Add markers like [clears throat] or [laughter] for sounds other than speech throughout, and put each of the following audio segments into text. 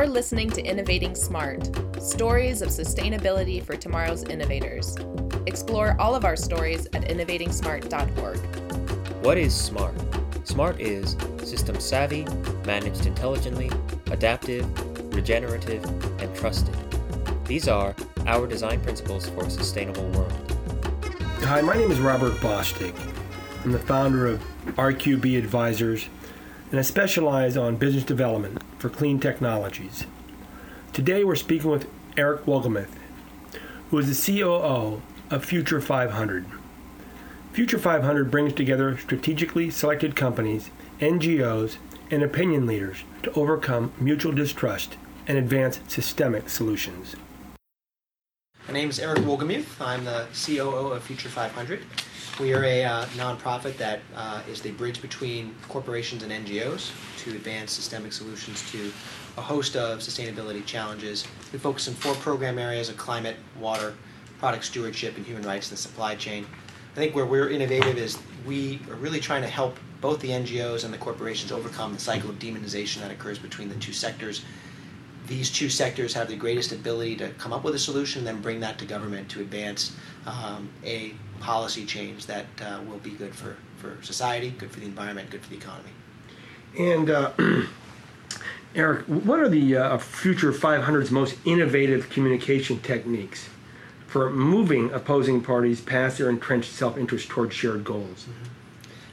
You're listening to Innovating Smart Stories of Sustainability for Tomorrow's Innovators. Explore all of our stories at innovatingsmart.org. What is SMART? SMART is system savvy, managed intelligently, adaptive, regenerative, and trusted. These are our design principles for a sustainable world. Hi, my name is Robert Bostic. I'm the founder of RQB Advisors, and I specialize on business development for clean technologies. Today we're speaking with Eric Wolgemuth, who is the COO of Future 500. Future 500 brings together strategically selected companies, NGOs, and opinion leaders to overcome mutual distrust and advance systemic solutions. My name is Eric Wolgemuth. I'm the COO of Future 500. We are a uh, nonprofit that uh, is the bridge between corporations and NGOs to advance systemic solutions to a host of sustainability challenges. We focus in four program areas of climate, water, product stewardship, and human rights in the supply chain. I think where we're innovative is we are really trying to help both the NGOs and the corporations overcome the cycle of demonization that occurs between the two sectors. These two sectors have the greatest ability to come up with a solution, and then bring that to government to advance um, a policy change that uh, will be good for, for society, good for the environment, good for the economy. And uh, [clears throat] Eric, what are the uh, Future 500's most innovative communication techniques for moving opposing parties past their entrenched self-interest towards shared goals? Mm-hmm.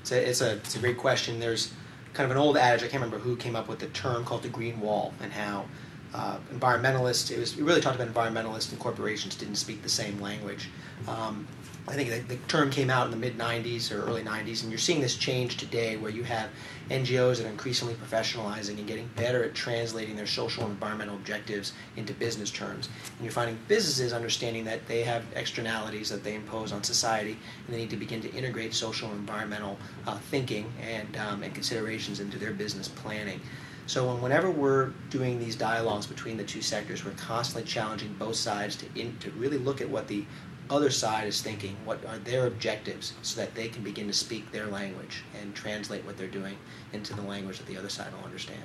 It's, a, it's, a, it's a great question. There's kind of an old adage, I can't remember who came up with the term called the green wall, and how uh, environmentalists, it was it really talked about environmentalists and corporations didn't speak the same language. Um, I think the, the, term came out in the mid 90s or early 90s, and you're seeing this change today where you have NGOs that are increasingly professionalizing and getting better at translating their social and environmental objectives into business terms. And you're finding businesses understanding that they have externalities that they impose on society, and they need to begin to integrate social and environmental uh, thinking and, um, and considerations into their business planning. So whenever we're doing these dialogues between the two sectors, we're constantly challenging both sides to, in, to really look at what the other side is thinking, what are their objectives, so that they can begin to speak their language and translate what they're doing into the language that the other side will understand.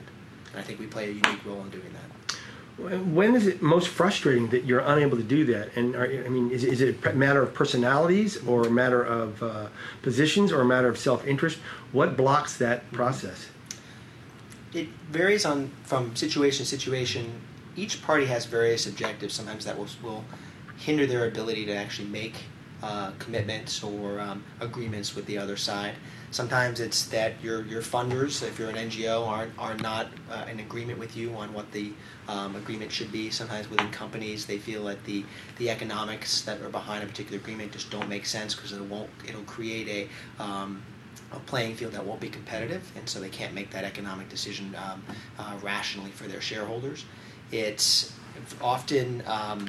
And I think we play a unique role in doing that. When is it most frustrating that you're unable to do that? And are, I mean, is, is it a matter of personalities, or a matter of uh, positions, or a matter of self-interest? What blocks that process? It varies on from situation to situation. Each party has various objectives. Sometimes that will will hinder their ability to actually make uh, commitments or um, agreements with the other side. Sometimes it's that your your funders, if you're an NGO, aren't are not uh, in agreement with you on what the um, agreement should be. Sometimes within companies, they feel that the the economics that are behind a particular agreement just don't make sense because it won't it'll create a um, a playing field that won't be competitive, and so they can't make that economic decision um, uh, rationally for their shareholders. It's often um,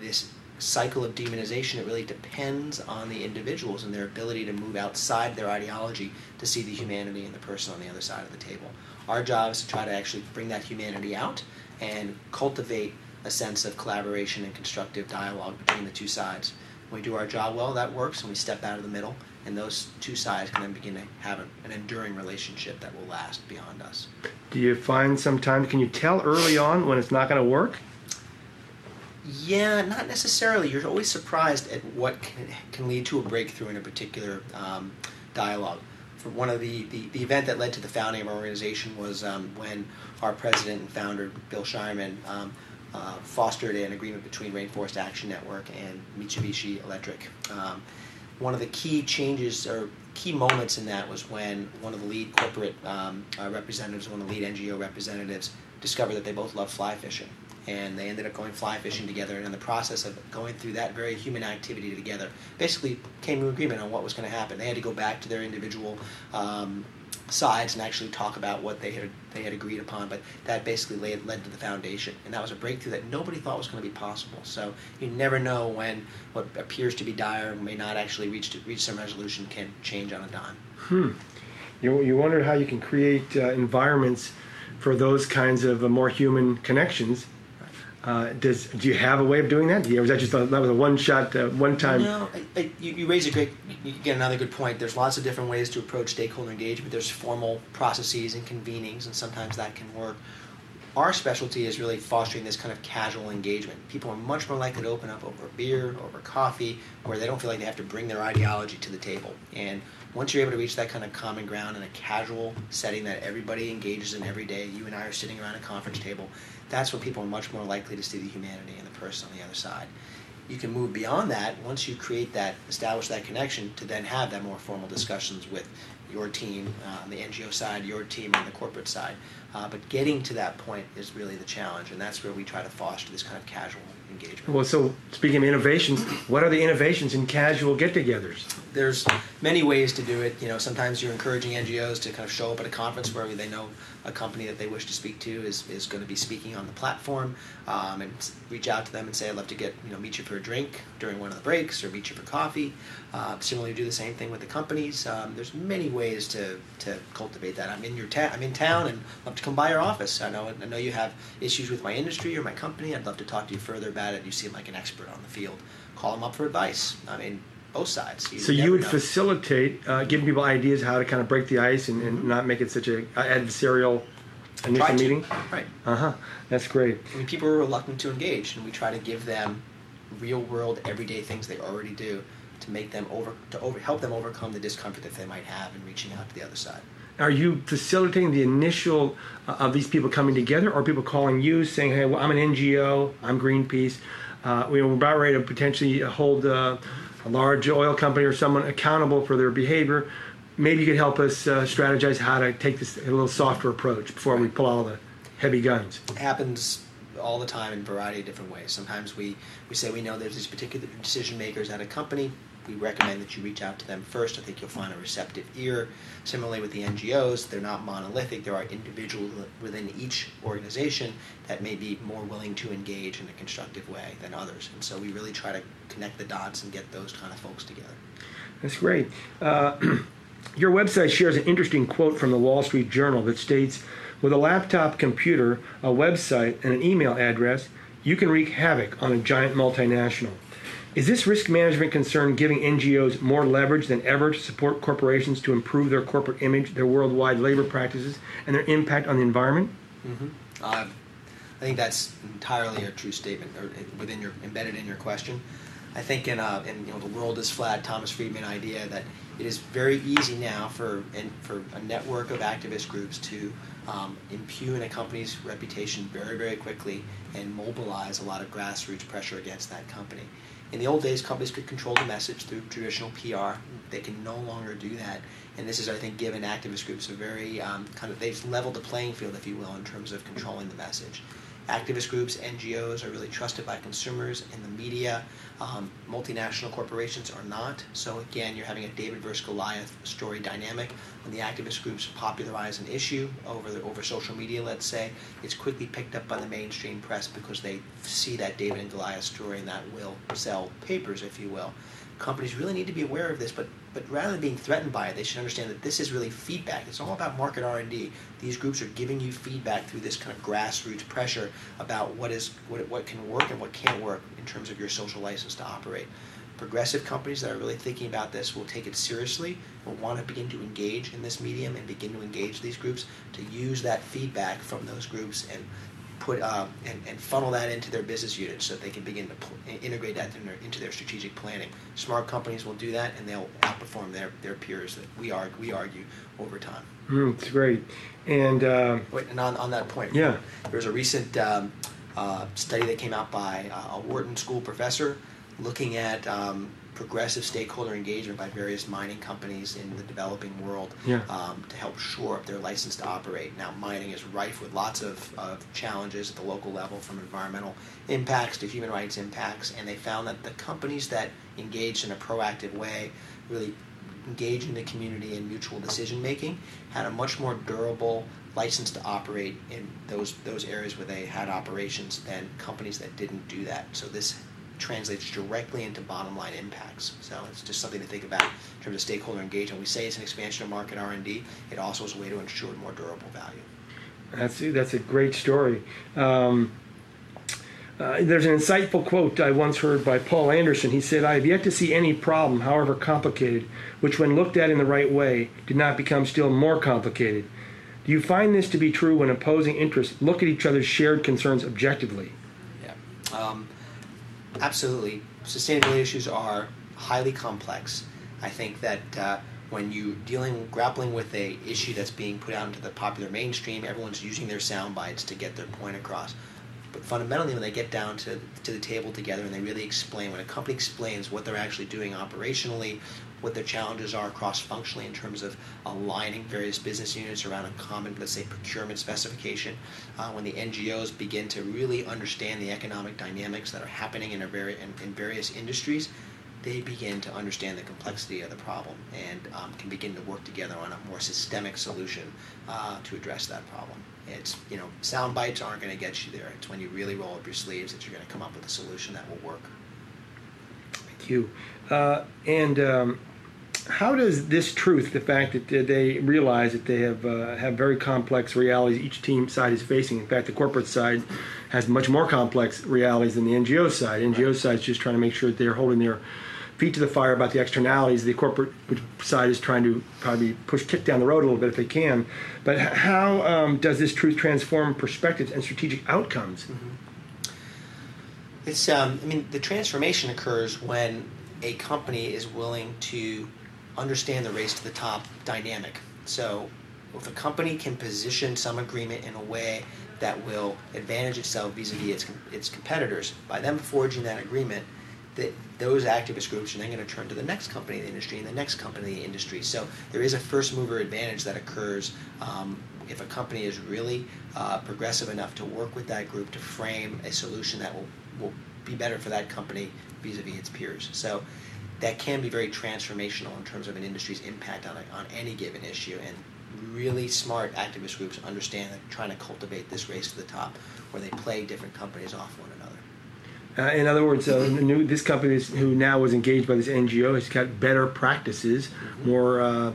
this cycle of demonization, it really depends on the individuals and their ability to move outside their ideology to see the humanity in the person on the other side of the table. Our job is to try to actually bring that humanity out and cultivate a sense of collaboration and constructive dialogue between the two sides. When we do our job well, that works, and we step out of the middle, and those two sides can then begin to have an enduring relationship that will last beyond us. Do you find sometimes, can you tell early on when it's not going to work? Yeah, not necessarily. You're always surprised at what can, can lead to a breakthrough in a particular um, dialogue. For one of the, the, the, event that led to the founding of our organization was um, when our president and founder, Bill Shireman, um, uh, fostered an agreement between Rainforest Action Network and Mitsubishi Electric. One of the key changes or key moments in that was when one of the lead corporate um, uh, representatives, one of the lead NGO representatives, discovered that they both love fly fishing and they ended up going fly fishing together. And in the process of going through that very human activity together, basically came to agreement on what was going to happen. They had to go back to their individual um, sides and actually talk about what they had they had agreed upon. But that basically led, led to the foundation, and that was a breakthrough that nobody thought was going to be possible. So you never know when what appears to be dire may not actually reach to, reach some resolution can change on a dime. Hmm. You you wonder how you can create uh, environments for those kinds of uh, more human connections uh, does do you have a way of doing that? Or was that just a, that was a one shot, uh, one time? No, I, I, you, you, raise a great, get another good point. There's lots of different ways to approach stakeholder engagement. There's formal processes and convenings, and sometimes that can work. our specialty is really fostering this kind of casual engagement. People are much more likely to open up over beer, over coffee, where they don't feel like they have to bring their ideology to the table. And once you're able to reach that kind of common ground in a casual setting that everybody engages in every day, you and I are sitting around a conference table, that's when people are much more likely to see the humanity and the person on the other side. You can move beyond that once you create that, establish that connection to then have that more formal discussions with your team uh, on the NGO side, your team on the corporate side. Uh, but getting to that point is really the challenge, and that's where we try to foster this kind of casual engagement. Well, so speaking of innovations, what are the innovations in casual get-togethers? There's many ways to do it. You know, sometimes you're encouraging NGOs to kind of show up at a conference where they know a company that they wish to speak to is, is going to be speaking on the platform, um, and reach out to them and say, "I'd love to get you know meet you for a drink during one of the breaks, or meet you for coffee." Uh, similarly, do the same thing with the companies. Um, there's many ways to, to cultivate that. I'm in your ta- I'm in town and I'd love to come by your office. I know I know you have issues with my industry or my company. I'd love to talk to you further about it. You seem like an expert on the field. Call them up for advice. I mean, both sides. You so you would know. facilitate uh, giving people ideas how to kind of break the ice and, and not make it such a adversarial initial meeting. Right. Uh huh. That's great. I mean, people are reluctant to engage, and we try to give them real world, everyday things they already do to make them over to over help them overcome the discomfort that they might have in reaching out to the other side. Are you facilitating the initial uh, of these people coming together, or people calling you saying, "Hey, well, I'm an NGO, I'm Greenpeace, uh, we're about ready to potentially hold uh, a large oil company or someone accountable for their behavior." Maybe you could help us uh, strategize how to take this a little softer approach before we pull all the heavy guns. It happens all the time in a variety of different ways. Sometimes we, we say we know there's these particular decision makers at a company we recommend that you reach out to them first. I think you'll find a receptive ear. Similarly, with the NGOs, they're not monolithic. There are individuals within each organization that may be more willing to engage in a constructive way than others. And so we really try to connect the dots and get those kind of folks together. That's great. Uh, [clears throat] your website shares an interesting quote from the Wall Street Journal that states With a laptop computer, a website, and an email address, you can wreak havoc on a giant multinational. Is this risk management concern giving NGOs more leverage than ever to support corporations to improve their corporate image, their worldwide labor practices, and their impact on the environment? Mm-hmm. Uh, I think that's entirely a true statement, or within your embedded in your question. I think in, uh, in you know the world is flat, Thomas Friedman idea that it is very easy now for in, for a network of activist groups to um, impugn a company's reputation very very quickly and mobilize a lot of grassroots pressure against that company. In the old days, companies could control the message through traditional PR. They can no longer do that. And this is, I think, given activist groups a very um, kind of, they've leveled the playing field, if you will, in terms of controlling the message. Activist groups, NGOs are really trusted by consumers and the media. Um, multinational corporations are not. So again, you're having a David versus Goliath story dynamic. When the activist groups popularize an issue over the, over social media, let's say, it's quickly picked up by the mainstream press because they see that David and Goliath story and that will sell papers, if you will companies really need to be aware of this, but but rather than being threatened by it, they should understand that this is really feedback. It's all about market R and D. These groups are giving you feedback through this kind of grassroots pressure about what is what what can work and what can't work in terms of your social license to operate. Progressive companies that are really thinking about this will take it seriously, will want to begin to engage in this medium and begin to engage these groups to use that feedback from those groups and put uh, and, and funnel that into their business units so that they can begin to pl- integrate that in their, into their strategic planning. Smart companies will do that, and they'll outperform their, their peers that we argue, we argue over time. Mm, it's great. And, uh, Wait, and on, on that point, yeah, there was a recent um, uh, study that came out by uh, a Wharton School professor looking at um, progressive stakeholder engagement by various mining companies in the developing world yeah. um, to help shore up their license to operate. Now, mining is rife with lots of, of challenges at the local level, from environmental impacts to human rights impacts, and they found that the companies that engaged in a proactive way, really engaging the community in mutual decision making, had a much more durable license to operate in those those areas where they had operations than companies that didn't do that. So this translates directly into bottom line impacts. So it's just something to think about in terms of stakeholder engagement. We say it's an expansion of market R&D. It also is a way to ensure more durable value. That's that's a great story. Um, uh, there's an insightful quote I once heard by Poul Anderson. He said, I have yet to see any problem, however complicated, which, when looked at in the right way, did not become still more complicated. Do you find this to be true when opposing interests look at each other's shared concerns objectively? Yeah, um, absolutely. Sustainability issues are highly complex. I think that uh, when you're dealing grappling with a issue that's being put out into the popular mainstream, everyone's using their sound bites to get their point across. But fundamentally, when they get down to, to the table together and they really explain, when a company explains what they're actually doing operationally, what their challenges are cross functionally in terms of aligning various business units around a common, let's say, procurement specification, uh, when the NGOs begin to really understand the economic dynamics that are happening in, in, in various industries, they begin to understand the complexity of the problem and um, can begin to work together on a more systemic solution uh, to address that problem. It's, you know, sound bites aren't going to get you there. It's when you really roll up your sleeves that you're going to come up with a solution that will work. Thank you. Uh, and um, how does this truth, the fact that they realize that they have uh, have very complex realities each team side is facing. In fact, the corporate side has much more complex realities than the NGO side. NGO side is just trying to make sure that they're holding their feet to the fire about the externalities. The corporate side is trying to probably push kick down the road a little bit if they can. But how um, does this truth transform perspectives and strategic outcomes? Mm-hmm. It's um, I mean the transformation occurs when a company is willing to understand the race to the top dynamic. So if a company can position some agreement in a way that will advantage itself vis-a-vis its, its competitors by them forging that agreement that those activist groups are then going to turn to the next company in the industry and the next company in the industry. So there is a first mover advantage that occurs um, if a company is really uh, progressive enough to work with that group to frame a solution that will, will be better for that company vis-a-vis its peers. So that can be very transformational in terms of an industry's impact on, a, on any given issue. And really smart activist groups understand that trying to cultivate this race to the top where they play different companies off one another. Uh, in other words, uh, new, this company who now was engaged by this NGO has got better practices, mm-hmm. more, uh,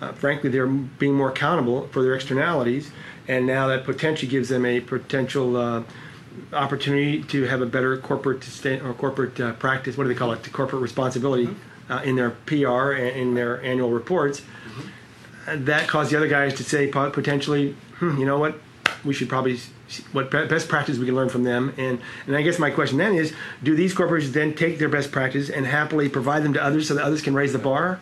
uh, frankly, they're being more accountable for their externalities, and now that potentially gives them a potential uh, opportunity to have a better corporate or corporate uh, practice. What do they call it? Corporate responsibility mm-hmm. in their PR and in their annual reports. Mm-hmm. that caused the other guys to say potentially, hmm, you know what, we should probably what best practice we can learn from them. And and I guess my question then is, do these corporations then take their best practice and happily provide them to others so that others can raise the bar?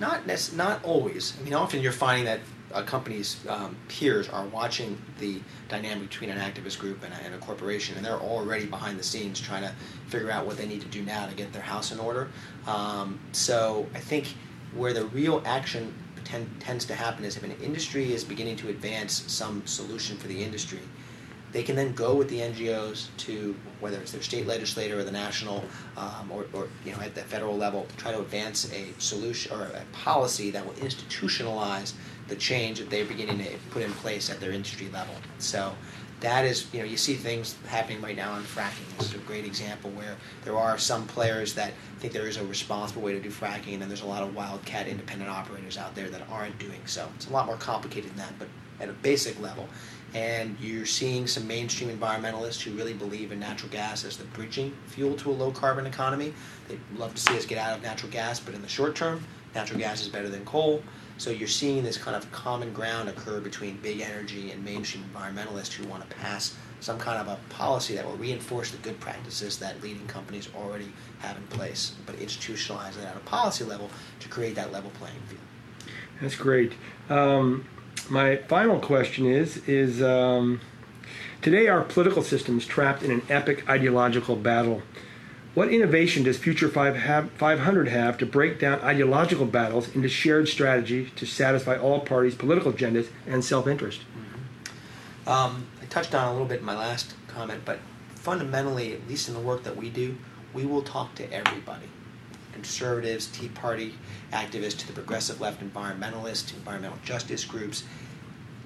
Not not always. I mean, often you're finding that a company's um, peers are watching the dynamic between an activist group and a, and a, corporation, and they're already behind the scenes trying to figure out what they need to do now to get their house in order. Um, so I think where the real action tend, tends to happen is if an industry is beginning to advance some solution for the industry, they can then go with the NGOs to whether it's their state legislator or the national um, or, or, you know at the federal level to try to advance a solution or a policy that will institutionalize the change that they're beginning to put in place at their industry level. So that is, you know, you see things happening right now on fracking. This is a great example where there are some players that think there is a responsible way to do fracking, and then there's a lot of wildcat independent operators out there that aren't doing so. It's a lot more complicated than that, but at a basic level. And you're seeing some mainstream environmentalists who really believe in natural gas as the bridging fuel to a low carbon economy. They'd love to see us get out of natural gas, but in the short term, natural gas is better than coal. So you're seeing this kind of common ground occur between big energy and mainstream environmentalists who want to pass some kind of a policy that will reinforce the good practices that leading companies already have in place, but institutionalize it at a policy level to create that level playing field. That's great. Um, my final question is: is um, today our political system is trapped in an epic ideological battle what innovation does Future 500 have to break down ideological battles into shared strategy to satisfy all parties' political agendas and self interest? Mm-hmm. Um, I touched on a little bit in my last comment, but fundamentally, at least in the work that we do, we will talk to everybody conservatives, Tea Party activists, to the progressive left environmentalists, environmental justice groups.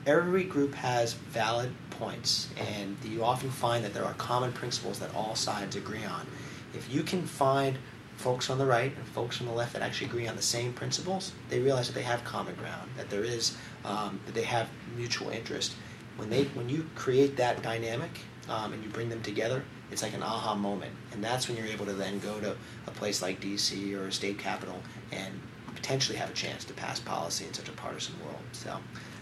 Every group has valid points, and you often find that there are common principles that all sides agree on if you can find folks on the right and folks on the left that actually agree on the same principles, they realize that they have common ground, that there is, um, that they have mutual interest. When they, when you create that dynamic um, and you bring them together, it's like an aha moment, and that's when you're able to then go to a place like D.C. or a state capital and potentially have a chance to pass policy in such a partisan world. So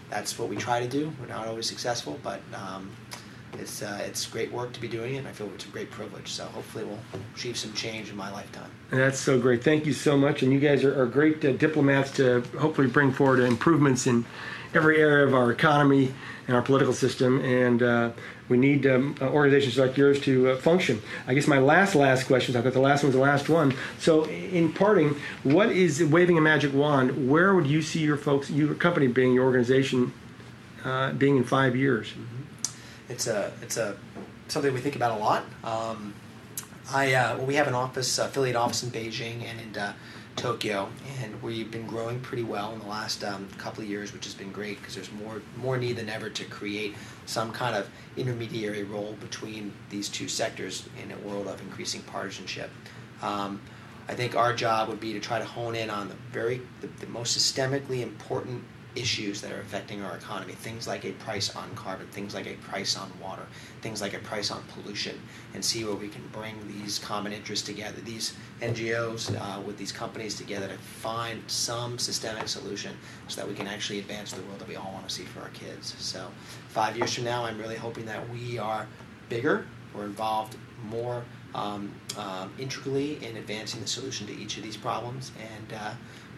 that's what we try to do. We're not always successful, but um, it's uh, it's great work to be doing it. And I feel it's a great privilege. So hopefully we'll achieve some change in my lifetime. That's so great. Thank you so much. And you guys are, are great uh, diplomats to hopefully bring forward improvements in every area of our economy and our political system. And uh, we need um, uh, organizations like yours to uh, function. I guess my last last question. I thought the last one's the last one. So, in parting, what is waving a magic wand? Where would you see your folks, your company, being your organization, uh, being in five years? Mm-hmm. It's a it's a something we think about a lot. Um, I uh, well, we have an office, affiliate office in Beijing and in uh, Tokyo, and we've been growing pretty well in the last um, couple of years, which has been great because there's more more need than ever to create some kind of intermediary role between these two sectors in a world of increasing partisanship. Um, I think our job would be to try to hone in on the very the, the most systemically important issues that are affecting our economy. Things like a price on carbon, things like a price on water, things like a price on pollution, and see where we can bring these common interests together, these NGOs uh, with these companies together to find some systemic solution so that we can actually advance the world that we all want to see for our kids. So, five years from now, I'm really hoping that we are bigger, we're involved more um, um, integrally in advancing the solution to each of these problems, and uh,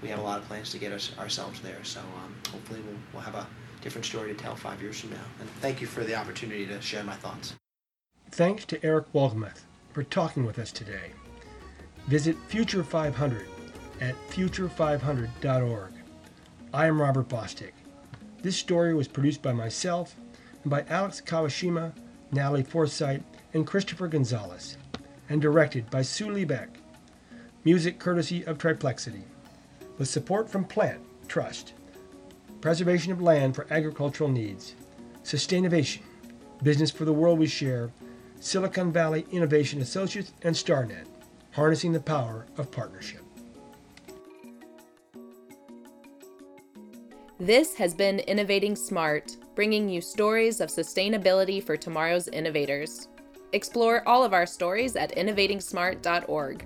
we have a lot of plans to get us, ourselves there. So um, hopefully we'll, we'll have a different story to tell five years from now. And thank you for the opportunity to share my thoughts. Thanks to Eric Wolgemuth for talking with us today. Visit Future 500 at future500.org. I am Robert Bostick. This story was produced by myself and by Alex Kawashima, Natalie Forsythe, and Christopher Gonzalez, and directed by Sue Liebeck. Music courtesy of Triplexity with support from Plant Trust, preservation of land for agricultural needs, Sustainovation, business for the world we share, Silicon Valley Innovation Associates, and StarNet, harnessing the power of partnership. This has been Innovating Smart, bringing you stories of sustainability for tomorrow's innovators. Explore all of our stories at innovatingsmart.org.